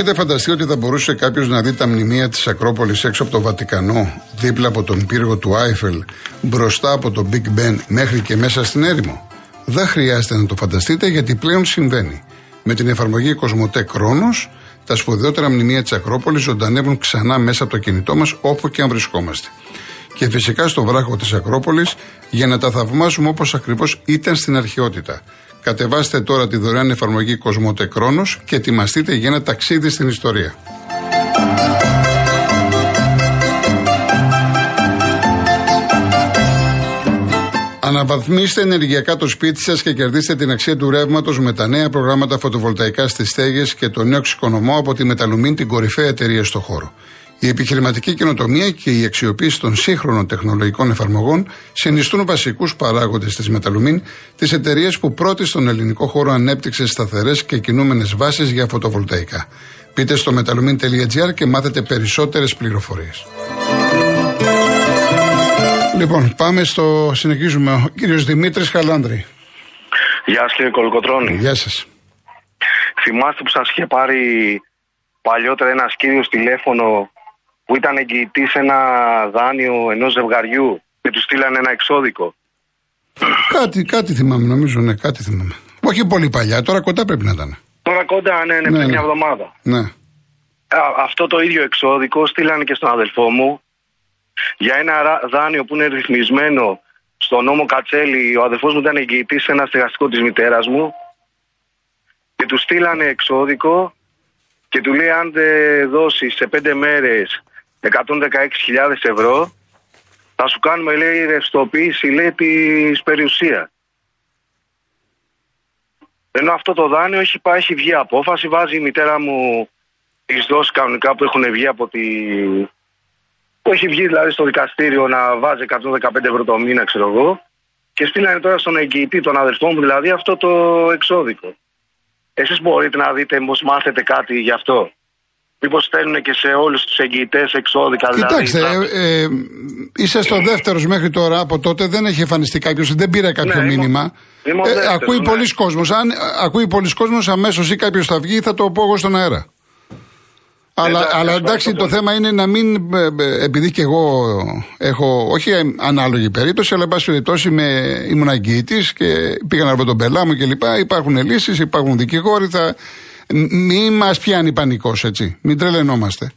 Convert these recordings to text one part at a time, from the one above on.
Έχετε φανταστεί ότι θα μπορούσε κάποιος να δει τα μνημεία της Ακρόπολης έξω από το Βατικανό, δίπλα από τον πύργο του Άιφελ, μπροστά από το Big Ben μέχρι και μέσα στην έρημο; Δεν χρειάζεται να το φανταστείτε γιατί πλέον συμβαίνει. Με την εφαρμογή Κοσμοτέ Κρόνος, τα σπουδαιότερα μνημεία της Ακρόπολης ζωντανεύουν ξανά μέσα από το κινητό μας όπου και αν βρισκόμαστε. Και φυσικά στο βράχο της Ακρόπολης για να τα θαυμάσουμε όπως ακριβώς ήταν στην αρχαιότητα. Κατεβάστε τώρα τη δωρεάν εφαρμογή Κοσμοτέ Κρόνος και ετοιμαστείτε για ένα ταξίδι στην ιστορία. Αναβαθμίστε ενεργειακά το σπίτι σας και κερδίστε την αξία του ρεύματος με τα νέα προγράμματα φωτοβολταϊκά στις στέγες και το νέο εξοικονομώ από τη Μεταλουμίν, την κορυφαία εταιρεία στο χώρο. Η επιχειρηματική καινοτομία και η αξιοποίηση των σύγχρονων τεχνολογικών εφαρμογών συνιστούν βασικούς παράγοντες της Μεταλουμίν, της εταιρείας που πρώτη στον ελληνικό χώρο ανέπτυξε σταθερές και κινούμενες βάσεις για φωτοβολταϊκά. Πείτε στο metalumin.gr και μάθετε περισσότερες πληροφορίες. Λοιπόν, πάμε στο. Συνεχίζουμε. Ο κύριος Δημήτρης Χαλάνδρη. Γεια σας κύριε Κολοκοτρώνη. Γεια σας. Θυμάστε που σας είχε πάρει παλιότερα ένας κύριος τηλέφωνο που ήταν εγγυητή σε ένα δάνειο ενός ζευγαριού και του στείλανε ένα εξώδικο. Κάτι, κάτι θυμάμαι, νομίζω, ναι, κάτι θυμάμαι. Όχι πολύ παλιά, τώρα κοντά πρέπει να ήταν. Τώρα κοντά, ναι, ναι, Ναι, πριν ναι. μια εβδομάδα. Ναι. Α, αυτό το ίδιο εξώδικο στείλανε και στον αδελφό μου για ένα ρα- δάνειο που είναι ρυθμισμένο στο νόμο Κατσέλη. Ο αδελφός μου ήταν εγγυητής σε ένα στεγαστικό της μητέρας μου και του στείλανε εξώδικο και του λέει αν δεν δώσεις σε πέντε μέρες 116.000 ευρώ θα σου κάνουμε λέει ρευστοποίηση λέει της περιουσίας. Ενώ αυτό το δάνειο έχει πάει, έχει βγει απόφαση, βάζει η μητέρα μου τις δόσεις κανονικά που έχουν βγει από τη... που έχει βγει δηλαδή στο δικαστήριο να βάζει 115 ευρώ το μήνα ξέρω εγώ και στείλανε τώρα στον εγγυητή, τον αδελφό μου δηλαδή αυτό το εξώδικο. Εσείς μπορείτε να δείτε μήπως μάθετε κάτι γι' αυτό. Μήπως στέλνουν και σε όλους τους εγγυητές εξώδικα δηλαδή. Κοιτάξτε, ε, ε, είσαστε ο δεύτερος μέχρι τώρα. Από τότε δεν έχει εμφανιστεί κάποιος, δεν πήρε κάποιο Ναι, είμαι- μήνυμα. είμαι ο Ε, δεύτερος, ακούει ναι. πολλοί κόσμος. Αν ε, ακούει πολλοί κόσμος, αμέσως ή κάποιος θα βγει, θα το πω εγώ στον αέρα. Αλλά, Εντάξει, αλλά ευχαριστώ εντάξει, το πολύ. θέμα είναι να μην. ε, ε, Επειδή και εγώ έχω. Όχι ε, ανάλογη περίπτωση, αλλά εν πάση περιπτώσει είμαι- ήμουν αγγιητής και πήγα να βρω τον πελά μου κλπ. Υπάρχουν λύσεις, υπάρχουν δικηγόροι. Θα... Μην μας πιάνει πανικός, έτσι. Μην τρελαινόμαστε.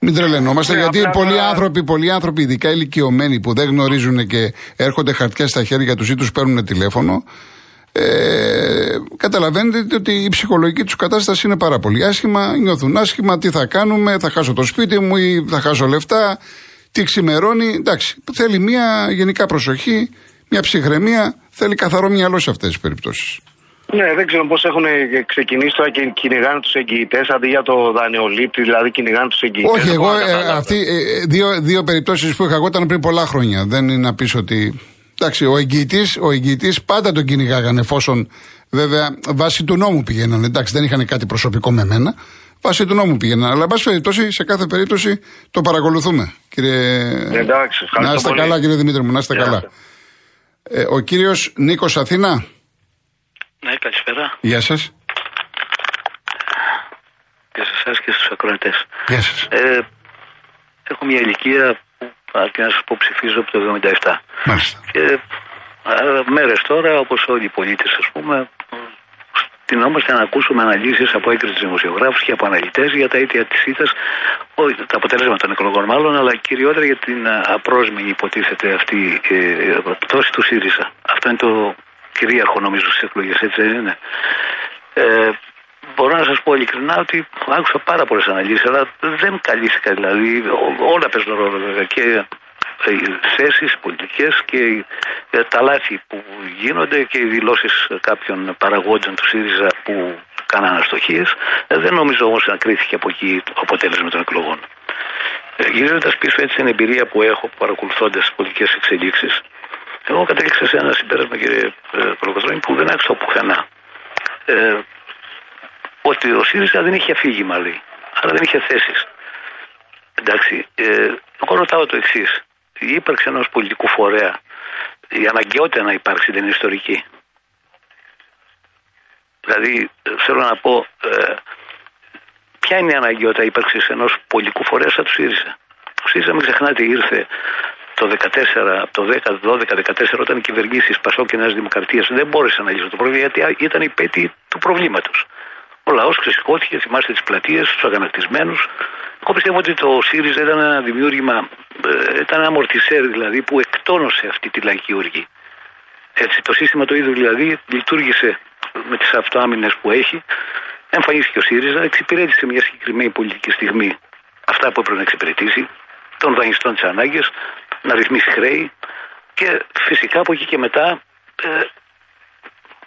Μην τρελαινόμαστε, Ναι, γιατί απλά πολλοί τώρα- άνθρωποι, πολλοί άνθρωποι, ειδικά ηλικιωμένοι που δεν γνωρίζουν και έρχονται χαρτιά στα χέρια τους ή τους παίρνουν τηλέφωνο, ε, καταλαβαίνετε ότι η ψυχολογική τους κατάσταση είναι πάρα πολύ άσχημα. Νιώθουν άσχημα, τι θα κάνουμε, θα χάσω το σπίτι μου ή θα χάσω λεφτά, τι ξημερώνει. Εντάξει, θέλει μια γενικά προσοχή, μια ψυχραιμία, θέλει καθαρό μυαλό σε αυτές τις περιπτώσεις. Ναι, δεν ξέρω πώς έχουν ξεκινήσει τώρα και κυνηγάνε τους εγγυητές αντί για το δανειολήπτη, δηλαδή κυνηγάνε τους εγγυητές. Όχι, εγώ ε, αυτοί, ε, δύο, δύο περιπτώσεις που είχα εγώ ήταν πριν πολλά χρόνια. Δεν είναι να πεις ότι. Εντάξει, ο εγγυητής ο εγγυητής πάντα τον κυνηγάγανε εφόσον βέβαια βάσει του νόμου πήγαιναν. Εντάξει, δεν είχαν κάτι προσωπικό με μένα. Βάσει του νόμου πήγαιναν. Αλλά, εν πάση περιπτώσει, σε κάθε περίπτωση το παρακολουθούμε. Κύριε... Εντάξει, ευχαριστώ να είστε πολύ. καλά, κύριε Δημήτρη μου, να είστε Γεια καλά. σας. Ε, ο κύριος Νίκος Αθήνα; Ναι, καλησπέρα Γεια σας. και σε εσάς και στους ακροατές. Γεια σας. Ε, έχω μια ηλικία που, αρκεί να σας πω, ψηφίζω από το 77. Μάλιστα. Και μέρες τώρα, όπως όλοι οι πολίτες, ας πούμε, τεινόμαστε να ακούσουμε αναλύσεις από έγκριτε δημοσιογράφου και από αναλυτές για τα αίτια της ήττα, όχι τα αποτελέσματα των εκλογών μάλλον, αλλά κυριότερα για την α, απρόσμενη υποτίθεται αυτή ε, πτώση του ΣΥΡΙΖΑ. Αυτό είναι το κυρίαρχο νομίζω στις εκλογές, έτσι δεν είναι. Ε, μπορώ να σας πω ειλικρινά ότι άκουσα πάρα πολλές αναλύσεις, αλλά δεν καλύφθηκα δηλαδή. Ό- όλα παίζουν ρόλο βέβαια. Και θέσεις πολιτικές και ε, τα λάθη που γίνονται και οι δηλώσεις κάποιων παραγόντων του ΣΥΡΙΖΑ που κάναν αστοχίε. Δεν νομίζω όμως να κρίθηκε από εκεί το αποτέλεσμα των εκλογών. Γυρίζοντας πίσω έτσι την εμπειρία που έχω παρακολουθώντας τις πολιτικές εξελίξεις, εγώ κατέληξα σε ένα συμπέρασμα, κύριε Κολοκοτρώνη, που δεν άκουσα πουθενά. Ε, ότι ο ΣΥΡΙΖΑ δεν είχε αφήγημα, λέει. Άρα δεν είχε θέσεις. Εντάξει, ε, εγώ ρωτάω το εξής. Η ύπαρξη ενός πολιτικού φορέα, η αναγκαιότητα να υπάρξει δεν είναι ιστορική. Δηλαδή, ε, θέλω να πω, ε, ποια είναι η αναγκαιότητα ύπαρξης ενός πολιτικού φορέα σαν του ΣΥΡΙΖΑ; Ο ΣΥΡΙΖΑ, μην ξεχνάτε, ήρθε το 14, από το 10, 12, 14, όταν οι κυβερνήσεις Πασό και Νέας Δημοκρατίας δεν μπόρεσαν να λύσουν το πρόβλημα γιατί ήταν η πέτη του προβλήματος. Ο λαός ξεσηκώθηκε, θυμάστε τις πλατείες, τους αγανακτισμένους. Εγώ πιστεύω ότι το ΣΥΡΙΖΑ ήταν ένα δημιούργημα, ε, ήταν ένα μορτισέρ δηλαδή που εκτόνωσε αυτή τη λαϊκή οργή. Έτσι, το σύστημα το ίδιο δηλαδή λειτουργήσε με τις αυτοάμυνες που έχει. Εμφανίστηκε ο ΣΥΡΙΖΑ, εξυπηρέτησε μια συγκεκριμένη πολιτική στιγμή αυτά που έπρεπε να εξυπηρετήσει, των δανειστών τη ανάγκη, να ρυθμίσει χρέη και φυσικά από εκεί και μετά ε,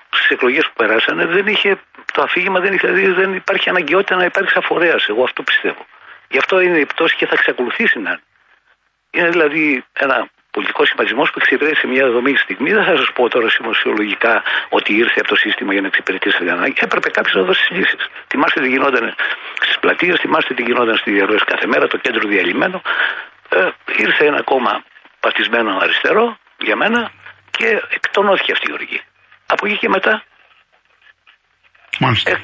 στις εκλογές που περάσανε δεν είχε, το αφήγημα δεν, είχε, δηλαδή δεν υπάρχει αναγκαιότητα να υπάρξει αφορέας. Εγώ αυτό πιστεύω. Γι' αυτό είναι η πτώση και θα εξακολουθήσει να είναι. Είναι δηλαδή ένα πολιτικό σχηματισμό που εξυπηρέτησε μια δεδομένη στιγμή. Δεν θα σας πω τώρα σημασιολογικά ότι ήρθε από το σύστημα για να εξυπηρετήσει την ανάγκη. Έπρεπε κάποιος να δώσει λύσεις. Θυμάστε τι γινόταν στις πλατείες, θυμάστε τι γινόταν στη διαρροές κάθε μέρα, το κέντρο διαλυμένο. Ε, ήρθε ένα κόμμα πατισμένο αριστερό για μένα και εκτονώθηκε αυτή η οργή. Από εκεί και μετά Μάλιστα. ε,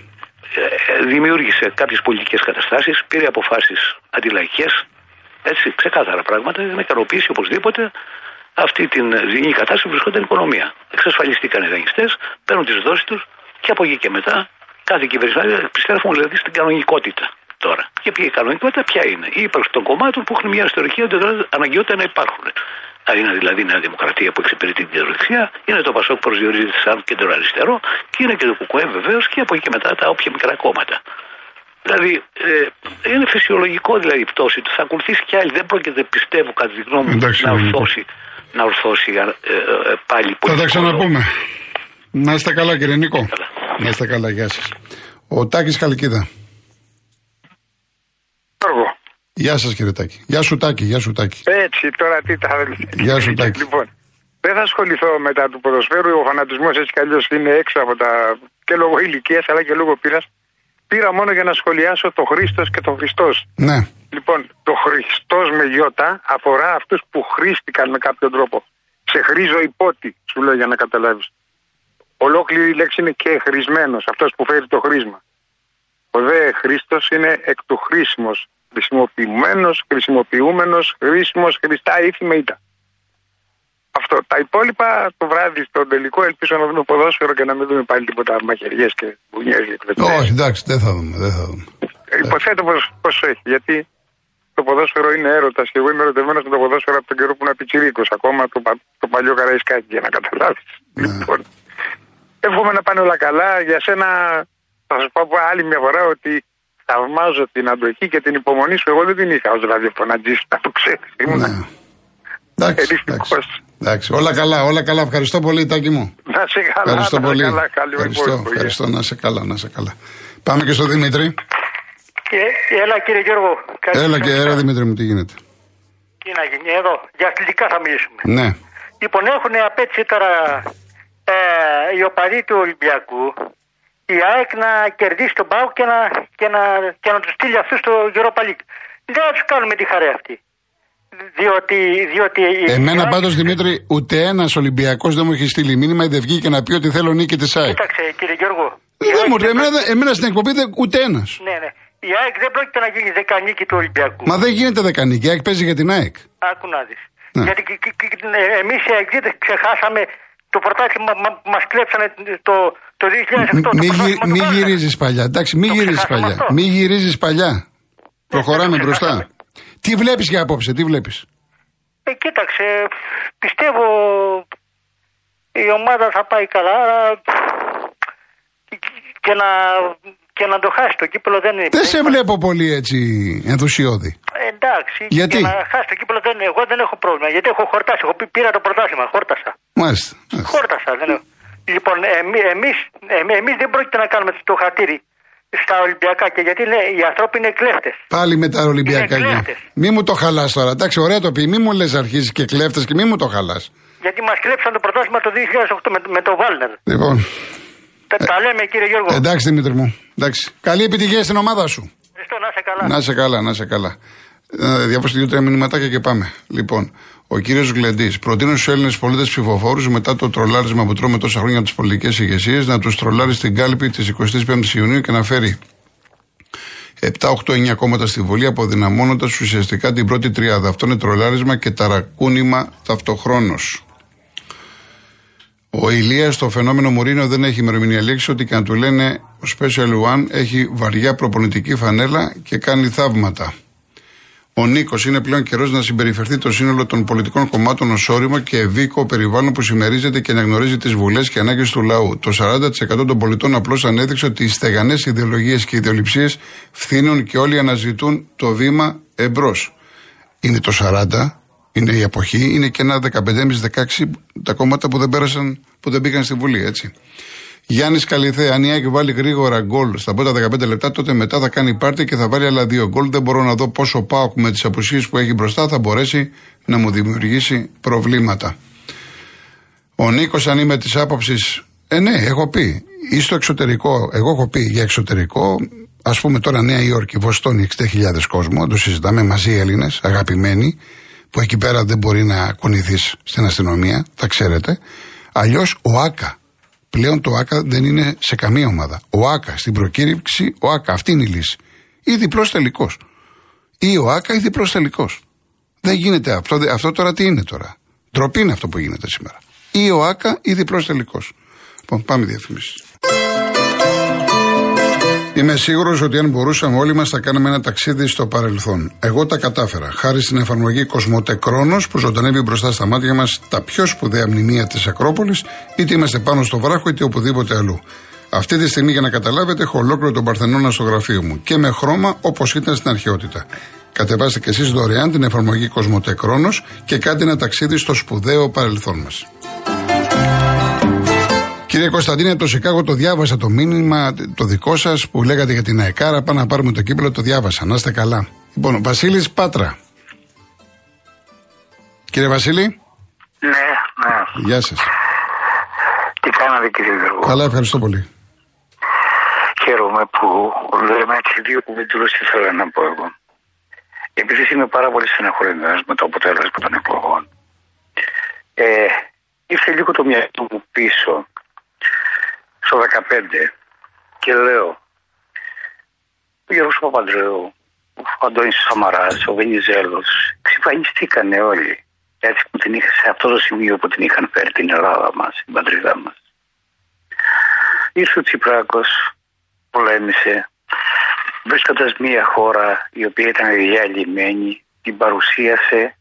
ε, δημιούργησε κάποιες πολιτικές καταστάσεις, πήρε αποφάσεις αντιλαϊκές, έτσι, ξεκάθαρα πράγματα, για να ικανοποιήσει οπωσδήποτε αυτή την ζημιή κατάσταση που βρισκόταν η οικονομία. Εξασφαλιστήκαν οι δανειστές, παίρνουν τις δόσεις τους και από εκεί και μετά κάθε κυβέρνηση επιστρέφουν δηλαδή στην κανονικότητα τώρα. Και ποια η κανονικότητα ποια είναι. Η ύπαρξη των κομμάτων που έχουν μια ιστορική αναγκαιότητα να υπάρχουν. Αν είναι δηλαδή η Νέα Δημοκρατία που εξυπηρετεί την δεξιά, είναι το Πασόκ που προσδιορίζεται σαν κέντρο αριστερό και είναι και το Κουκουέ βεβαίως και από εκεί και μετά τα όποια μικρά κόμματα. Δηλαδή ε, είναι φυσιολογικό δηλαδή η πτώση του. Θα ακολουθήσει κι άλλη. Δεν πρόκειται, πιστεύω, κατά τη γνώμη μου, Εντάξει, να λογικό. ορθώσει, να ορθώσει ε, ε, ε, πάλι Θα τα πολιτικό ξαναπούμε. Να είστε καλά, κύριε Νίκο. Καλά. Να είστε καλά, γεια σας. Ο Τάκης Καλκίδα. Γιώργο. Γεια σας, κύριε Τάκη. Γεια σου, Τάκη. Γεια σου, Τάκη. Έτσι, τώρα τι θα Γεια σου, Τάκη. Λοιπόν, δεν θα ασχοληθώ μετά του ποδοσφαίρου. Ο φανατισμός έτσι κι αλλιώς είναι έξω από τα. και λόγω ηλικίας αλλά και λόγω πείρας. Πήρα μόνο για να σχολιάσω το Χρήστος και το Χριστός. Ναι. Λοιπόν, το Χριστός με γιώτα αφορά αυτούς που χρήστηκαν με κάποιο τρόπο. Σε χρήζω υπότι, σου λέω για να καταλάβεις. Ολόκληρη η λέξη είναι και χρησμένος, αυτός που φέρει το χρήσμα. Ο δε Χρήστος είναι εκ του χρήσιμο. Χρησιμοποιημένος, χρησιμοποιούμενος, χρήσιμος, χρηστά ήθη με ήττα. Αυτό. Τα υπόλοιπα το βράδυ στο τελικό ελπίζω να δούμε ποδόσφαιρο και να μην δούμε πάλι τίποτα μαχαιριές και μπουνιές και εκδετές. Όχι, εντάξει, δεν θα δούμε. Δεν θα δούμε. Ε, Υποθέτω πως πως έχει. Γιατί το ποδόσφαιρο είναι έρωτας και εγώ είμαι ερωτευμένος με το ποδόσφαιρο από τον καιρό που είναι πιτσιρίκο. Ακόμα το, πα- το παλιό καραϊσκάκι για να καταλάβεις. Λοιπόν. Εύχομαι να πάνε όλα καλά. Για σένα θα σου πω άλλη μια φορά ότι θαυμάζω την αντοχή και την υπομονή σου. Εγώ δεν την είχα ως ραδιοφωνατζή, να το ξέρεις. Ήμουν Ναι. Εντάξει, Ευτυχώς. εντάξει. εντάξει. Όλα καλά, όλα καλά. Ευχαριστώ πολύ, Τάκη μου. να σε καλά. Ευχαριστώ να σε πολύ. Καλά, καλή Ευχαριστώ, υπόλοιπη. ευχαριστώ. Να σε καλά, να σε καλά. Πάμε και στο Δημήτρη. Ε, έλα κύριε Γιώργο. Καλή Έλα και σας έλα, μέρα. Δημήτρη μου, τι γίνεται. Τι να γίνει εδώ. Για αθλητικά θα μιλήσουμε. Ναι. Λοιπόν έχουν απέτυχε τώρα ε, οι οπαδοί του Ολυμπιακού η ΑΕΚ να κερδίσει τον ΠΑΟΚ και να, και να, και να τους στείλει αυτούς στο Europa League. Δεν θα τους κάνουμε τη χαρά αυτή. Διότι, διότι η Εμένα ΑΕΚ- πάντως, Δημήτρη, ούτε ένας Ολυμπιακός δεν μου έχει στείλει μήνυμα ή δεν βγήκε να πει ότι θέλω νίκη της ΑΕΚ. Κοίταξε κύριε Γιώργο. η Δεν ΑΕΚ μου δεν εμένα, πρόκειται- εμένα στην εκπομπή δεν- ούτε ένας. Ναι, ναι. Η ΑΕΚ δεν πρόκειται να γίνει δεκανίκη του Ολυμπιακού. Μα δεν γίνεται δεκανίκη. Η ΑΕΚ παίζει για την ΑΕΚ. Άκου να δεις. Ναι. Γιατί εμείς οι αεξίδες ξεχάσαμε το πρωτάθλημα που μας κλέψανε το, το 2008. το Μη, πρωτάθλημα του μη Βάζελ. γυρίζεις παλιά. Εντάξει, μη Το γυρίζεις ξεχάσαμε παλιά. αυτό. Μη γυρίζεις παλιά. Προχωράμε το μπροστά. ξεχάσαμε. Τι βλέπεις για απόψε, τι βλέπεις; Ε, κοίταξε, πιστεύω η ομάδα θα πάει καλά αλλά και να, και να το χάσει το κύπελο δεν είναι. Δεν σε βλέπω πολύ έτσι ενθουσιώδη. Ε, εντάξει, Γιατί; και να χάσει το κύπελο δεν είναι. Εγώ δεν έχω πρόβλημα γιατί έχω χορτάσει. Έχω πει, πήρα το πρωτάθλημα, χόρτασα. Μάλιστα. μάλιστα. Χόρτασα. Δεν έχω. Λοιπόν, εμεί εμείς, εμεί- εμείς δεν πρόκειται να κάνουμε το χατήρι στα Ολυμπιακά και γιατί ναι, οι άνθρωποι είναι κλέφτες. Πάλι με τα Ολυμπιακά. Είναι γεια. κλέφτες. Μη μου το χαλάς τώρα. Εντάξει, ωραία το πει. Μη μου λες αρχίζεις και κλέφτες και μη μου το χαλάς. Γιατί μας κλέψαν το πρωτάθλημα το 2008 με, με το Βάλνερ. Λοιπόν, Τα, τα λέμε κύριε Γιώργο. εντάξει Δημήτρη μου. Εντάξει. Καλή επιτυχία στην ομάδα σου. Ευχαριστώ, να είσαι καλά. Να σε καλά, να σε καλά. Να διαβάσω δύο-τρία μηνυματάκια και πάμε. Λοιπόν, ο κύριος Γκλεντής προτείνει στους Έλληνες πολίτες ψηφοφόρους μετά το τρολάρισμα που τρώμε τόσα χρόνια από τις πολιτικές ηγεσίες να τους τρολάρει στην κάλπη της 25η Ιουνίου και να φέρει 7, 8, 9 κόμματα στη Βουλή, αποδυναμώνοντας ουσιαστικά την πρώτη τριάδα. Αυτό είναι τρολάρισμα και ταρακούνημα ταυτοχρόνως. Ο Ηλίας στο φαινόμενο Μουρίνο δεν έχει ημερομηνία λέξη, ότι και αν του λένε ο Special One έχει βαριά προπονητική φανέλα και κάνει θαύματα. Ο Νίκος είναι πλέον καιρός να συμπεριφερθεί το σύνολο των πολιτικών κομμάτων ως όριμο και ευήκο περιβάλλον που συμμερίζεται και αναγνωρίζει τις βουλές και ανάγκες του λαού. Το 40% των πολιτών απλώς ανέδειξε ότι οι στεγανές ιδεολογίες και ιδεολειψίες φθήνουν και όλοι αναζητούν το βήμα εμπρός. Είναι το 40, είναι η εποχή, είναι και ένα 15,5-16 τα κόμματα που δεν πέρασαν, που δεν μπήκαν στη Βουλή, έτσι. Γιάννης Καλιθέ, αν η ΑΕΚ βάλει γρήγορα γκολ στα πρώτα 15 λεπτά, τότε μετά θα κάνει πάρτι και θα βάλει άλλα δύο γκολ. Δεν μπορώ να δω πόσο πάω με τις απουσίε που έχει μπροστά θα μπορέσει να μου δημιουργήσει προβλήματα. Ο Νίκος, αν είμαι της άποψης, ε, ναι, έχω πει. Ή στο εξωτερικό, εγώ έχω πει για εξωτερικό, ας πούμε τώρα Νέα Υόρκη, Βοστόνη, 60.000 κόσμο, το συζητάμε μαζί οι Έλληνες, αγαπημένοι, που εκεί πέρα δεν μπορεί να κονηθεί στην αστυνομία, τα ξέρετε. Αλλιώς ο Άκα, Πλέον το ΑΚΑ δεν είναι σε καμία ομάδα. Ο ΑΚΑ στην προκήρυξη, ο ΑΚΑ, αυτή είναι η λύση. Ή διπλός τελικός. Ή ο ΑΚΑ ή διπλός τελικός. Δεν γίνεται αυτό. Αυτό τώρα τι είναι τώρα; Ντροπή είναι αυτό που γίνεται σήμερα. Ή ο ΑΚΑ ή διπλός τελικός. Λοιπόν, πάμε διαφημίσεις. Είμαι σίγουρος ότι αν μπορούσαμε όλοι μας θα κάναμε ένα ταξίδι στο παρελθόν. Εγώ τα κατάφερα. Χάρη στην εφαρμογή Κοσμοτέ που ζωντανεύει μπροστά στα μάτια μας τα πιο σπουδαία μνημεία της Ακρόπολης, είτε είμαστε πάνω στο βράχο είτε οπουδήποτε αλλού. Αυτή τη στιγμή, για να καταλάβετε, έχω ολόκληρο τον Παρθενώνα στο γραφείο μου και με χρώμα όπως ήταν στην αρχαιότητα. Κατεβάστε και εσείς δωρεάν την εφαρμογή Κοσμοτέ και κάντε ένα ταξίδι στο σπουδαίο παρελθόν μας. Κύριε Κωνσταντίνε, από το Σικάγο το διάβασα το μήνυμα το δικό σας που λέγατε για την ΑΕΚΑΡΑ. Πάμε να πάρουμε το κύπελο, το διάβασα. Να είστε καλά. Λοιπόν, Βασίλης Πάτρα. Κύριε Βασίλη. Ναι, ναι. Γεια σας. Τι κάνατε κύριε Γιώργο; Καλά, ευχαριστώ πολύ. Χαίρομαι που λέμε έτσι δύο κουβεντούλε τι θέλω να πω εγώ. Επειδή είμαι πάρα πολύ στεναχωρημένος με το αποτέλεσμα των εκλογών, ε, ήρθε λίγο το μυαλό μου πίσω στο 15 και λέω ο Γιώργος Παπαντρέου, ο Αντώνης Σαμαράς, ο Βενιζέλος. Εξυφανιστήκανε όλοι. Έτσι που την είχα, σε αυτό το σημείο που την είχαν φέρει την Ελλάδα μας, την πατρίδα μας. Ήρθε ο Τσιπράκος, πολέμησε, βρίσκοντας μια χώρα η οποία ήταν διαλυμένη, την παρουσίασε,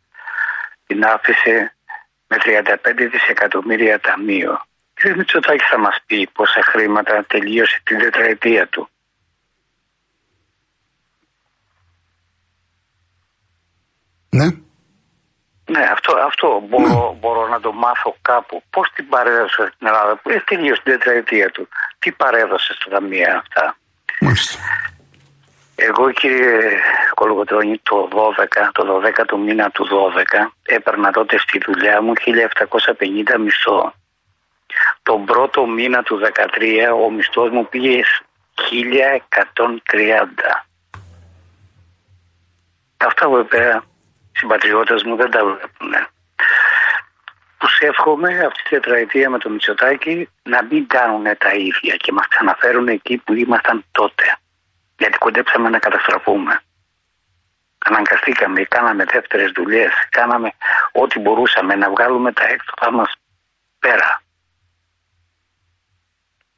την άφησε με 35 δισεκατομμύρια ταμείο Κύριε Μητσοτάκη θα μας πει πόσα χρήματα τελείωσε την τετραετία του. Ναι. Ναι, αυτό, αυτό μπορώ, ναι. μπορώ να το μάθω κάπου. Πώς την παρέδωσε στην Ελλάδα, που έχει τελείωσε την τετραετία του, τι παρέδωσε στα ταμεία αυτά; Μάλιστα. Εγώ κύριε Κολογοτρώνη το 12, το 12 το μήνα του 12 έπαιρνα τότε στη δουλειά μου 1750 μισθό. Τον πρώτο μήνα του 2013 ο μισθός μου πήγε 1130. Αυτά βέβαια οι συμπατριώτες μου δεν τα βλέπουν. Τους εύχομαι αυτή τη τετραετία με το Μητσοτάκι να μην κάνουν τα ίδια και μας ξαναφέρουν εκεί που ήμασταν τότε. Γιατί κοντέψαμε να καταστραφούμε. Αναγκαστήκαμε, κάναμε δεύτερες δουλειές, κάναμε ό,τι μπορούσαμε να βγάλουμε τα έξοδα μας πέρα.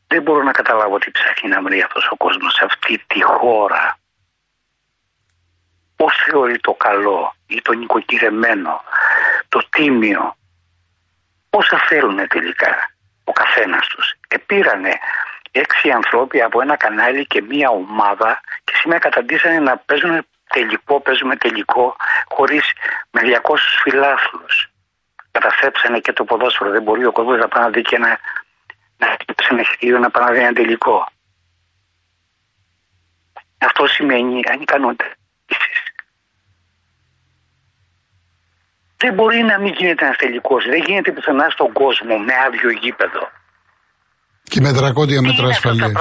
Δεν μπορώ να καταλάβω τι ψάχνει να βρει αυτός ο κόσμος σε αυτή τη χώρα. Πώς θεωρεί το καλό ή το νοικοκυρεμένο, το τίμιο. Πόσα θέλουν τελικά ο καθένας τους. Επήρανε έξι ανθρώποι από ένα κανάλι και μία ομάδα και σήμερα καταντήσανε να παίζουν τελικό, παίζουμε τελικό χωρίς με 200 φιλάθλους. Καταστρέψανε και το ποδόσφαιρο. Δεν μπορεί ο κόσμος να πάει να δει και ένα να χτυπήσει ένα εισιτήριο να πάει ένα τελικό. Αυτό σημαίνει ανικανότητα. Δεν μπορεί να μην γίνεται ένας τελικός. Δεν γίνεται πουθενά στον κόσμο με άδειο γήπεδο. Και με δρακόντια μέτρα ασφαλείας.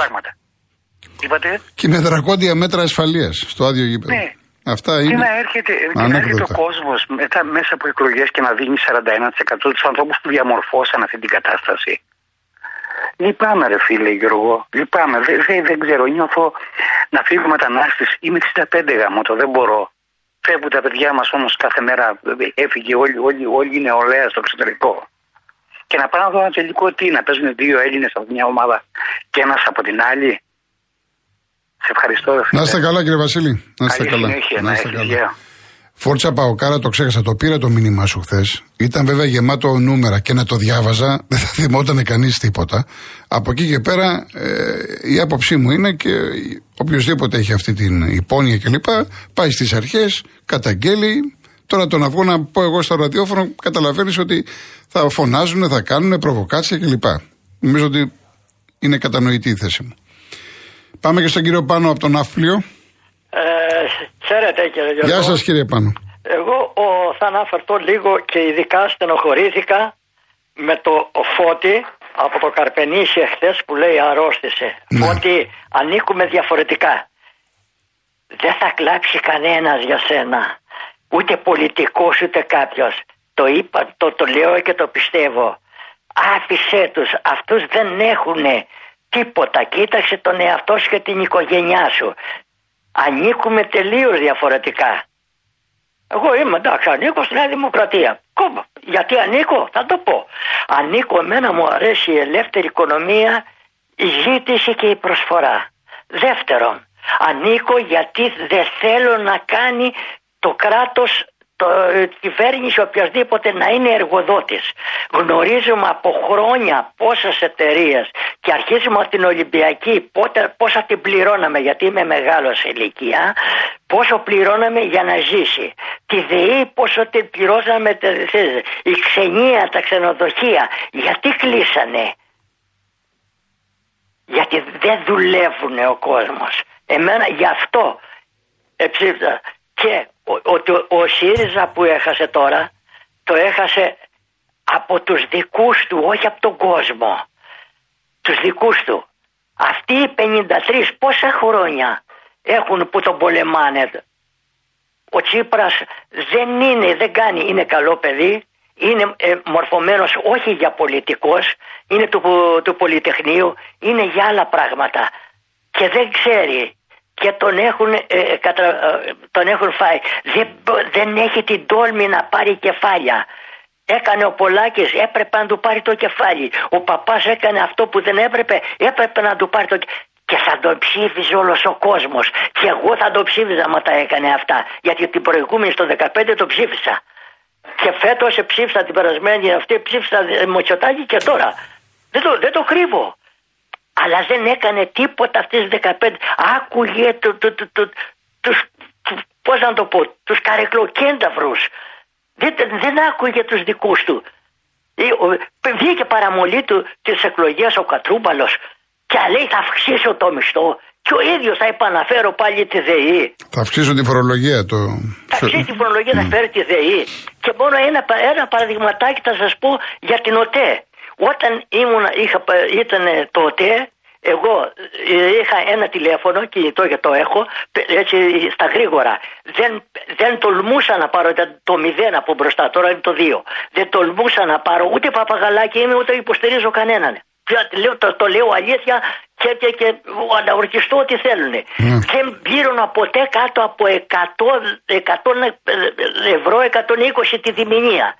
Είπατε; Και με δρακόντια μέτρα ασφαλείας στο άδειο γήπεδο. Ναι. Αυτά είναι. Και να έρχεται, και να έρχεται ο κόσμος μέσα από εκλογές και να δίνει 41% τους ανθρώπους που διαμορφώσαν αυτή την κατάσταση. Λυπάμαι, ρε φίλε Γιώργο. Λυπάμαι. Δεν, δεν, δεν ξέρω. Νιώθω να φύγω μετανάστες. Είμαι 65 γάμο, το δεν μπορώ. Φεύγουν τα παιδιά μας όμως κάθε μέρα. Έφυγε όλη, όλη, όλη η νεολαία στο εξωτερικό. Και να πάνε να δω ένα τελικό τι, να παίζουν δύο Έλληνες από μια ομάδα και ένας από την άλλη. Σε ευχαριστώ. ρε φίλε. Να είστε καλά, κύριε Βασίλη. Να είστε Καλή καλά. συνέχεια, Να να είστε έχεις, καλά. Γεια. Φόρτσα Παοκάρα, το ξέχασα, το πήρα το μήνυμά σου χθες. Ήταν βέβαια γεμάτο νούμερα και να το διάβαζα, δεν θα θυμόταν κανείς τίποτα. Από εκεί και πέρα, ε, η άποψή μου είναι και οποιοδήποτε έχει αυτή την υπόνοια κλπ. πάει στις αρχές, καταγγέλει. Τώρα το να βγω να πω εγώ στο ραδιόφωνο, καταλαβαίνεις ότι θα φωνάζουν, θα κάνουν προβοκάτσια κλπ. Νομίζω ότι είναι κατανοητή η θέση μου. Πάμε και στον κύριο Πάνο από τον Ναύπλιο. Ε, ξέρετε κύριε Γιώργο. Γεια σας κύριε Πάνο. Εγώ ο, θα αναφερθώ λίγο και ειδικά στενοχωρήθηκα με το φώτι από το Καρπενήσι εχθές που λέει αρρώστησε. Ναι. Ότι ανήκουμε διαφορετικά. Δεν θα κλάψει κανένας για σένα. Ούτε πολιτικός ούτε κάποιος. Το είπα, το, το λέω και το πιστεύω. Άφησέ τους. Αυτούς δεν έχουν τίποτα. Κοίταξε τον εαυτό σου και την οικογένειά σου. Ανήκουμε τελείως διαφορετικά. Εγώ είμαι εντάξει, ανήκω στη Νέα Δημοκρατία. Κόμμα. Γιατί ανήκω, θα το πω. Ανήκω, εμένα μου αρέσει η ελεύθερη οικονομία, η ζήτηση και η προσφορά. Δεύτερον, ανήκω γιατί δεν θέλω να κάνει το κράτος, το, η κυβέρνηση οποιασδήποτε να είναι εργοδότης. Γνωρίζουμε από χρόνια πόσες εταιρείες και αρχίζουμε από την Ολυμπιακή πότε, πόσα την πληρώναμε γιατί είμαι μεγάλος σε ηλικία πόσο πληρώναμε για να ζήσει. Τη ΔΕΗ πόσο την πληρώσαμε τε- τε- η ξενία, τα ξενοδοχεία. Γιατί κλείσανε; Γιατί δεν δουλεύουν ο κόσμος. Εμένα γι' αυτό εψήφισα. Και ο, ο, ο ΣΥΡΙΖΑ που έχασε τώρα το έχασε από τους δικούς του, όχι από τον κόσμο. Τους δικούς του. Αυτοί οι 53 πόσα χρόνια έχουν που τον πολεμάνε. Ο Τσίπρας δεν είναι, δεν κάνει, είναι καλό παιδί, είναι ε, μορφωμένος όχι για πολιτικός, είναι του, του Πολυτεχνείου, είναι για άλλα πράγματα. Και δεν ξέρει και τον έχουν, ε, ε, κατα- ε, τον έχουν φάει. Δεν, μπο- δεν έχει την τόλμη να πάρει κεφάλια. Έκανε ο Πολάκης, έπρεπε να του πάρει το κεφάλι. Ο παπάς έκανε αυτό που δεν έπρεπε, έπρεπε να του πάρει το κεφάλι. Και θα τον ψήφιζε όλος ο κόσμος. Και εγώ θα τον ψήφιζα άμα τα έκανε αυτά. Γιατί την προηγούμενη στο 15 το ψήφισα. Και φέτος ψήφισα την περασμένη αυτή, ψήφισα ε, Μητσοτάκη και τώρα. Δεν το, δεν το κρύβω. Αλλά δεν έκανε τίποτα αυτές τις 15. Άκουγε του, του, του, του, τους, του- πώς να το πω, τους καρεκλοκένταυρους. Δεν, δεν άκουγε τους δικούς του. Ή, ο- Βγήκε παραμολή του τις εκλογές ο Κατρούμπαλος και λέει θα αυξήσω το μισθό και ο ίδιος θα επαναφέρω πάλι τη ΔΕΗ. Θα αυξήσω τη φορολογία. Το... Θα αυξήσει την φορολογία, θα φέρει τη ΔΕΗ. Και μόνο ένα, πα- ένα παραδειγματάκι θα σας πω για την ΟΤΕ. Όταν ήμουν, είχα, πα- ήταν το ΟΤΕ, εγώ ε, είχα ένα τηλέφωνο, κινητό και το έχω, π- έτσι στα γρήγορα. Δεν, δεν τολμούσα να πάρω τα- το μηδέν από μπροστά, τώρα είναι το δύο. Δεν τολμούσα να πάρω ούτε παπαγαλάκι είμαι, ούτε υποστηρίζω κανέναν. Πια- λέω- Το, το λέω αλήθεια και, και, και να ορκιστώ ό,τι θέλουν. Δεν πλήρωνα ποτέ κάτω από 100, 100 ευρώ, 120 τη διμηνία.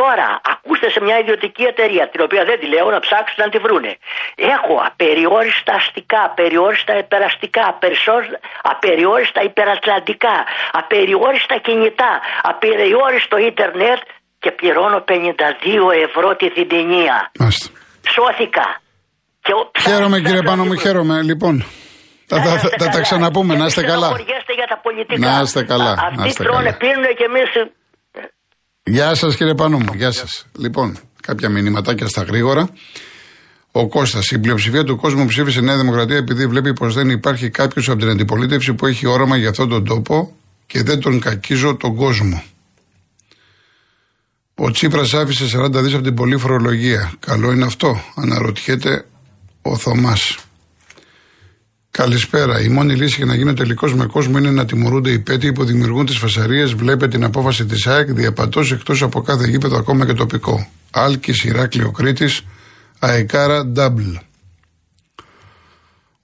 Τώρα, ακούστε σε μια ιδιωτική εταιρεία, την οποία δεν τη λέω, να ψάξουν να τη βρούνε. Έχω απεριόριστα αστικά, απεριόριστα υπεραστικά, περισσό- απεριόριστα υπερατλαντικά, απεριόριστα κινητά, απεριόριστο ίντερνετ και πληρώνω 52 ευρώ τη διμηνία. Μάλιστα. Σώθηκα. Και ο- Χαίρομαι ψάξτε κύριε να Πάνο τη μου, βρουν. χαίρομαι. Λοιπόν, θα, θα, θα, θα τα ξαναπούμε. Να είστε καλά. Μην στεναχωριέστε για τα πολιτικά. Να είστε καλά, Α- να Αυτοί είστε τρώνε, καλά. πίνουν και εμείς. Γεια σας κύριε Πάνο μου, γεια σας. Λοιπόν, κάποια μηνυματάκια στα γρήγορα. Ο Κώστας, η πλειοψηφία του κόσμου ψήφισε Νέα Δημοκρατία επειδή βλέπει πως δεν υπάρχει κάποιος από την αντιπολίτευση που έχει όραμα για αυτόν τον τόπο και δεν τον κακίζω τον κόσμο. Ο Τσίπρας άφησε 40 δις από την πολλή φορολογία. Καλό είναι αυτό, αναρωτιέται ο Θωμάς. Καλησπέρα. Η μόνη λύση για να γίνει ο τελικός με κόσμο είναι να τιμωρούνται οι πέτοι που δημιουργούν τις φασαρίες. Βλέπετε την απόφαση της ΑΕΚ διαπατώ εκτός από κάθε γήπεδο, ακόμα και τοπικό. Άλκης, Ηράκλειο, Κρήτης, Αεκάρα Ντάμπλ.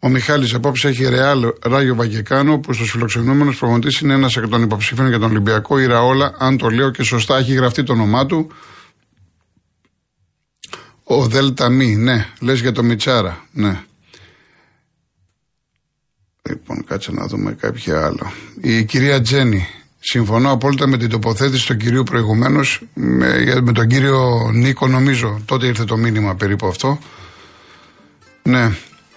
Ο Μιχάλης απόψε έχει Ρεάλ Ράγιο Βαγεκάνο που στους φιλοξενούμενους προγραμματής είναι ένας εκ των υποψήφιων για τον Ολυμπιακό. Η Ραόλα, αν το λέω και σωστά, έχει γραφτεί το όνομά του. Ο Δέλτα Μη, ναι. Λες για το Μιτσάρα, ναι. Λοιπόν, κάτσε να δούμε κάποια άλλα. Η κυρία Τζέννη. Συμφωνώ απόλυτα με την τοποθέτηση του κυρίου προηγουμένως. Με, με τον κύριο Νίκο, νομίζω. Τότε ήρθε το μήνυμα περίπου αυτό. Ναι.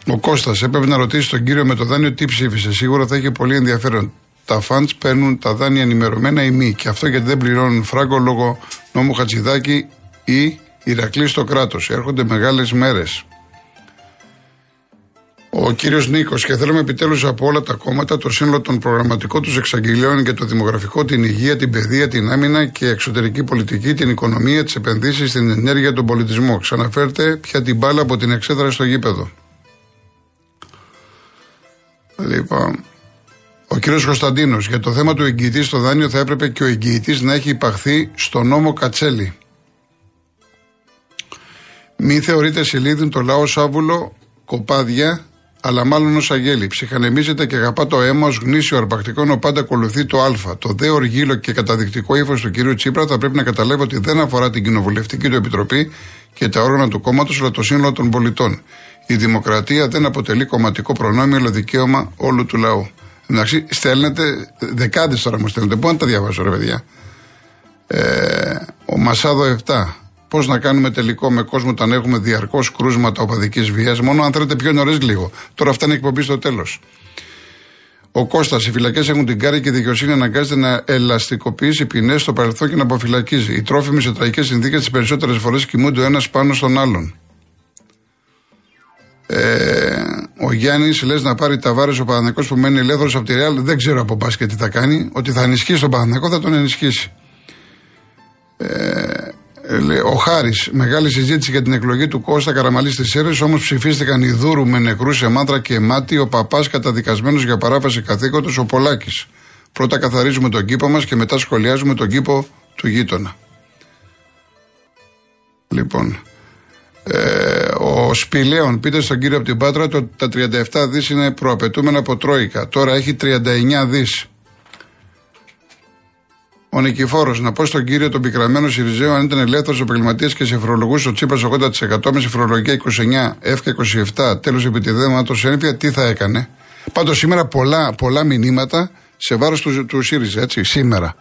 Ο Κώστας έπρεπε να ρωτήσει τον κύριο με το δάνειο τι ψήφισε. Σίγουρα θα είχε πολύ ενδιαφέρον. Τα φαντς παίρνουν τα δάνεια ενημερωμένα ή μη. Και αυτό γιατί δεν πληρώνουν φράγκο λόγω νόμου Χατζηδάκη ή Ηρακλή στο κράτος. Έρχονται μεγάλες μέρες. Ο κύριος Νίκος, και θέλουμε επιτέλους από όλα τα κόμματα το σύνολο των προγραμματικών τους εξαγγελίων για το δημογραφικό, την υγεία, την παιδεία, την άμυνα και εξωτερική πολιτική, την οικονομία, τις επενδύσεις, την ενέργεια, τον πολιτισμό. Ξαναφέρτε πια την μπάλα από την εξέδρα στο γήπεδο. Λοιπόν, ο κύριος Κωνσταντίνος, για το θέμα του εγγυητή στο δάνειο θα έπρεπε και ο εγγυητής να έχει υπαχθεί στο νόμο Κατσέλη. Μην θεωρείτε σελίδιν το λαό σάβουλο, κοπάδια, αλλά μάλλον ως αγέλη. Ψυχανεμίζεται και αγαπά το αίμα ως γνήσιο αρπακτικό, ενώ πάντα ακολουθεί το Α. Το δε οργήλο και καταδεικτικό ύφος του κυρίου Τσίπρα θα πρέπει να καταλάβει ότι δεν αφορά την κοινοβουλευτική του επιτροπή και τα όργανα του κόμματος, αλλά το σύνολο των πολιτών. Η δημοκρατία δεν αποτελεί κομματικό προνόμιο, αλλά δικαίωμα όλου του λαού. Εντάξει, στέλνετε, δεκάδες τώρα μου στέλνετε. Πού να τα διαβάσω, ρε παιδιά. Ε, ο Μασάδο 7. Πώς να κάνουμε τελικό με κόσμο όταν έχουμε διαρκώς κρούσματα οπαδικής βίας, μόνο αν θέλετε πιο νωρίς λίγο. Τώρα αυτά είναι εκπομπή στο τέλος. Ο Κώστας, οι φυλακές έχουν την κάρη και η δικαιοσύνη αναγκάζεται να ελαστικοποιήσει ποινές στο παρελθόν και να αποφυλακίζει. Οι τρόφιμοι σε τραγικές συνθήκες τις περισσότερες φορές κοιμούνται ο ένας πάνω στον άλλον. Ε, ο Γιάννης λες να πάρει τα βάρη ο Παναθηναϊκός που μένει ελεύθερος από τη Ρεάλ. Δεν ξέρω από μπάσκετ τι θα κάνει. Ότι θα ενισχύσει τον Παναθηναϊκό θα τον ενισχύσει. Ε, ο Χάρης, μεγάλη συζήτηση για την εκλογή του Κώστα Καραμαλής στις Σέρε, όμως ψηφίστηκαν οι Δούρου με νεκρούς σε μάντρα και μάτι, ο παπάς καταδικασμένος για παράβαση καθήκοντος, ο Πολάκης. Πρώτα καθαρίζουμε τον κήπο μας και μετά σχολιάζουμε τον κήπο του γείτονα. Λοιπόν, ε, ο Σπηλαίων, πείτε στον κύριο από την Πάτρα, το, τα 37 δις είναι προαπαιτούμενα από Τρόικα. Τώρα έχει 39 δις. Ο Νικηφόρος, να πω στον κύριο τον πικραμένο Σιριζέο, αν ήταν ελεύθερος επαγγελματίας και σε φορολογούσε ο Τσίπρα 80% με σε φορολογία 29, εύκα 27, τέλος επιτιδέματος ένφια, τι θα έκανε. Πάντως σήμερα πολλά, πολλά μηνύματα σε βάρος του, του ΣΥΡΙΖΑ, έτσι, σήμερα.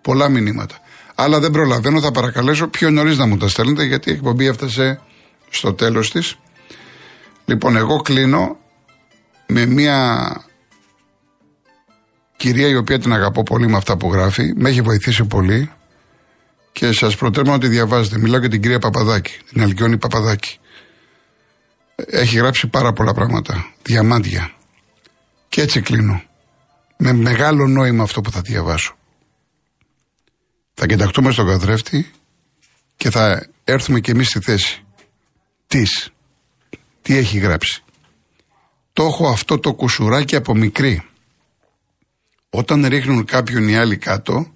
Πολλά μηνύματα. Αλλά δεν προλαβαίνω, θα παρακαλέσω πιο νωρίς να μου τα στέλνετε, γιατί η εκπομπή έφτασε στο τέλος της. Λοιπόν, εγώ κλείνω με μια κυρία η οποία την αγαπώ πολύ με αυτά που γράφει, με έχει βοηθήσει πολύ και σας προτέρμω να τη διαβάζετε. Μιλάω για την κυρία Παπαδάκη, την Αλκιόνη Παπαδάκη. Έχει γράψει πάρα πολλά πράγματα, διαμάντια. Και έτσι κλείνω. Με μεγάλο νόημα αυτό που θα διαβάσω. Θα κοιταχτούμε στον καθρέφτη και θα έρθουμε και εμείς στη θέση της. Τι έχει γράψει. Το έχω αυτό το κουσουράκι από μικρή. Όταν ρίχνουν κάποιον οι άλλοι κάτω,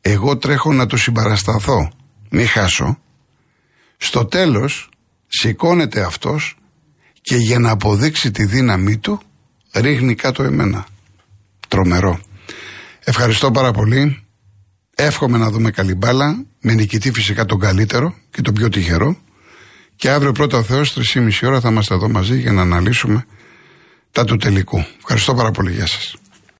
εγώ τρέχω να το συμπαρασταθώ. Μη χάσω. Στο τέλος σηκώνεται αυτός και για να αποδείξει τη δύναμή του ρίχνει κάτω εμένα. Τρομερό. Ευχαριστώ πάρα πολύ. Εύχομαι να δούμε καλή μπάλα, με νικητή φυσικά τον καλύτερο και τον πιο τυχερό. Και αύριο πρώτα ο Θεός, 3,5 ώρα θα είμαστε εδώ μαζί για να αναλύσουμε τα του τελικού. Ευχαριστώ πάρα πολύ. Γεια σας.